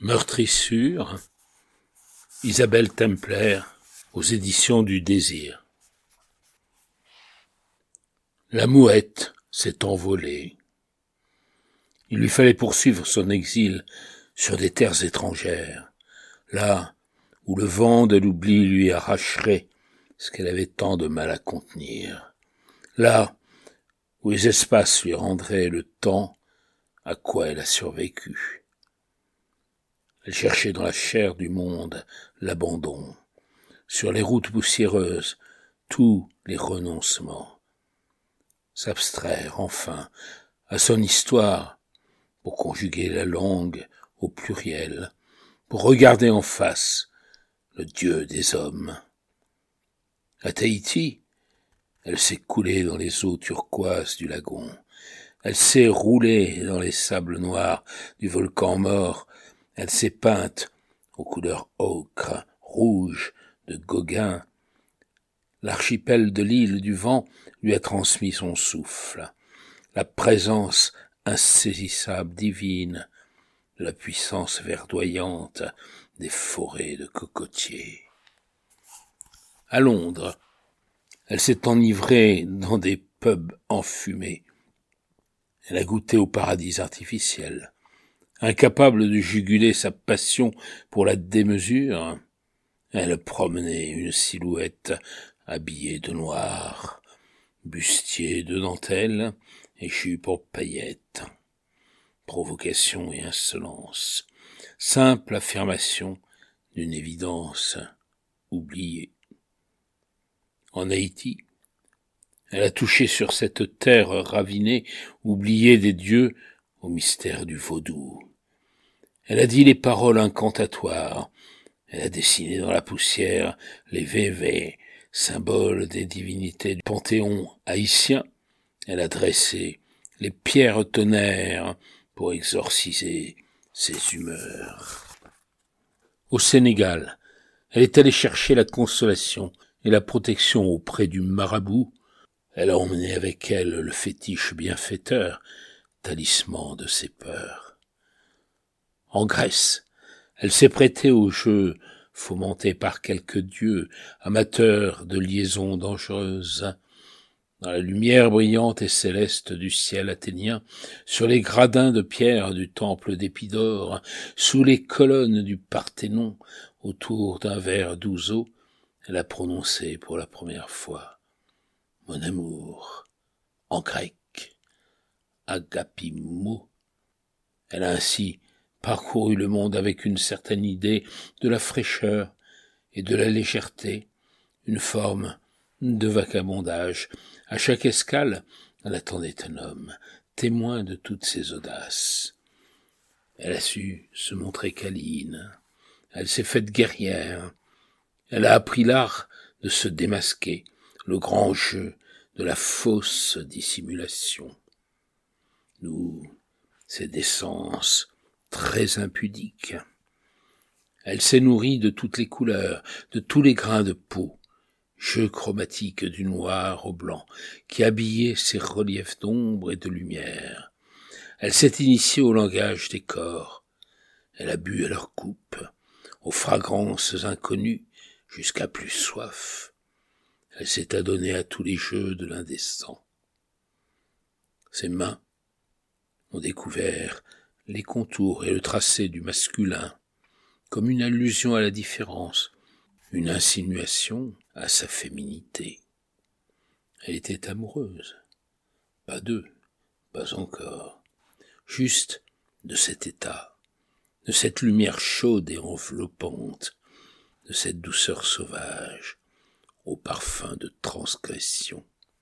Meurtrissure, Isabelle Templer, aux éditions du Désir. La mouette s'est envolée. Il lui fallait poursuivre son exil sur des terres étrangères, là où le vent de l'oubli lui arracherait ce qu'elle avait tant de mal à contenir, là où les espaces lui rendraient le temps à quoi elle a survécu. Elle cherchait dans la chair du monde l'abandon, sur les routes poussiéreuses tous les renoncements, s'abstraire enfin à son histoire pour conjuguer la langue au pluriel, pour regarder en face le Dieu des hommes. À Tahiti, elle s'est coulée dans les eaux turquoises du lagon. Elle s'est roulée dans les sables noirs du volcan mort. Elle s'est peinte aux couleurs ocre, rouge de Gauguin. L'archipel de l'île du vent lui a transmis son souffle, la présence insaisissable divine la puissance verdoyante des forêts de cocotiers. À Londres, elle s'est enivrée dans des pubs enfumés. Elle a goûté au paradis artificiel. Incapable de juguler sa passion pour la démesure, elle promenait une silhouette habillée de noir, bustier de dentelle et jupe en paillettes. Provocation et insolence, simple affirmation d'une évidence oubliée en Haïti. Elle a touché sur cette terre ravinée, oubliée des dieux, au mystère du vaudou. Elle a dit les paroles incantatoires. Elle a dessiné dans la poussière les vévés, symboles des divinités du panthéon haïtien. Elle a dressé les pierres tonnerres pour exorciser ses humeurs. Au Sénégal, elle est allée chercher la consolation et la protection auprès du marabout, elle a emmené avec elle le fétiche bienfaiteur, talisman de ses peurs. En Grèce, elle s'est prêtée au jeu fomenté par quelques dieux, amateurs de liaisons dangereuses. Dans la lumière brillante et céleste du ciel athénien, sur les gradins de pierre du temple d'Épidore, sous les colonnes du Parthénon, autour d'un verre d'ouzo, elle a prononcé pour la première fois mon amour en grec, agapimo. Elle a ainsi parcouru le monde avec une certaine idée de la fraîcheur et de la légèreté, une forme de vagabondage. À chaque escale, elle attendait un homme, témoin de toutes ses audaces. Elle a su se montrer câline, elle s'est faite guerrière, elle a appris l'art de se démasquer, le grand jeu de la fausse dissimulation. Nous, ces décences très impudiques. Elle s'est nourrie de toutes les couleurs, de tous les grains de peau, jeu chromatique du noir au blanc, qui habillait ses reliefs d'ombre et de lumière. Elle s'est initiée au langage des corps. Elle a bu à leur coupe, aux fragrances inconnues, jusqu'à plus soif. Elle s'est adonnée à tous les jeux de l'indécent. Ses mains ont découvert les contours et le tracé du masculin, comme une allusion à la différence, une insinuation à sa féminité. Elle était amoureuse. Pas d'eux, pas encore. Juste de cet état, de cette lumière chaude et enveloppante, de cette douceur sauvage, au parfum de transgression.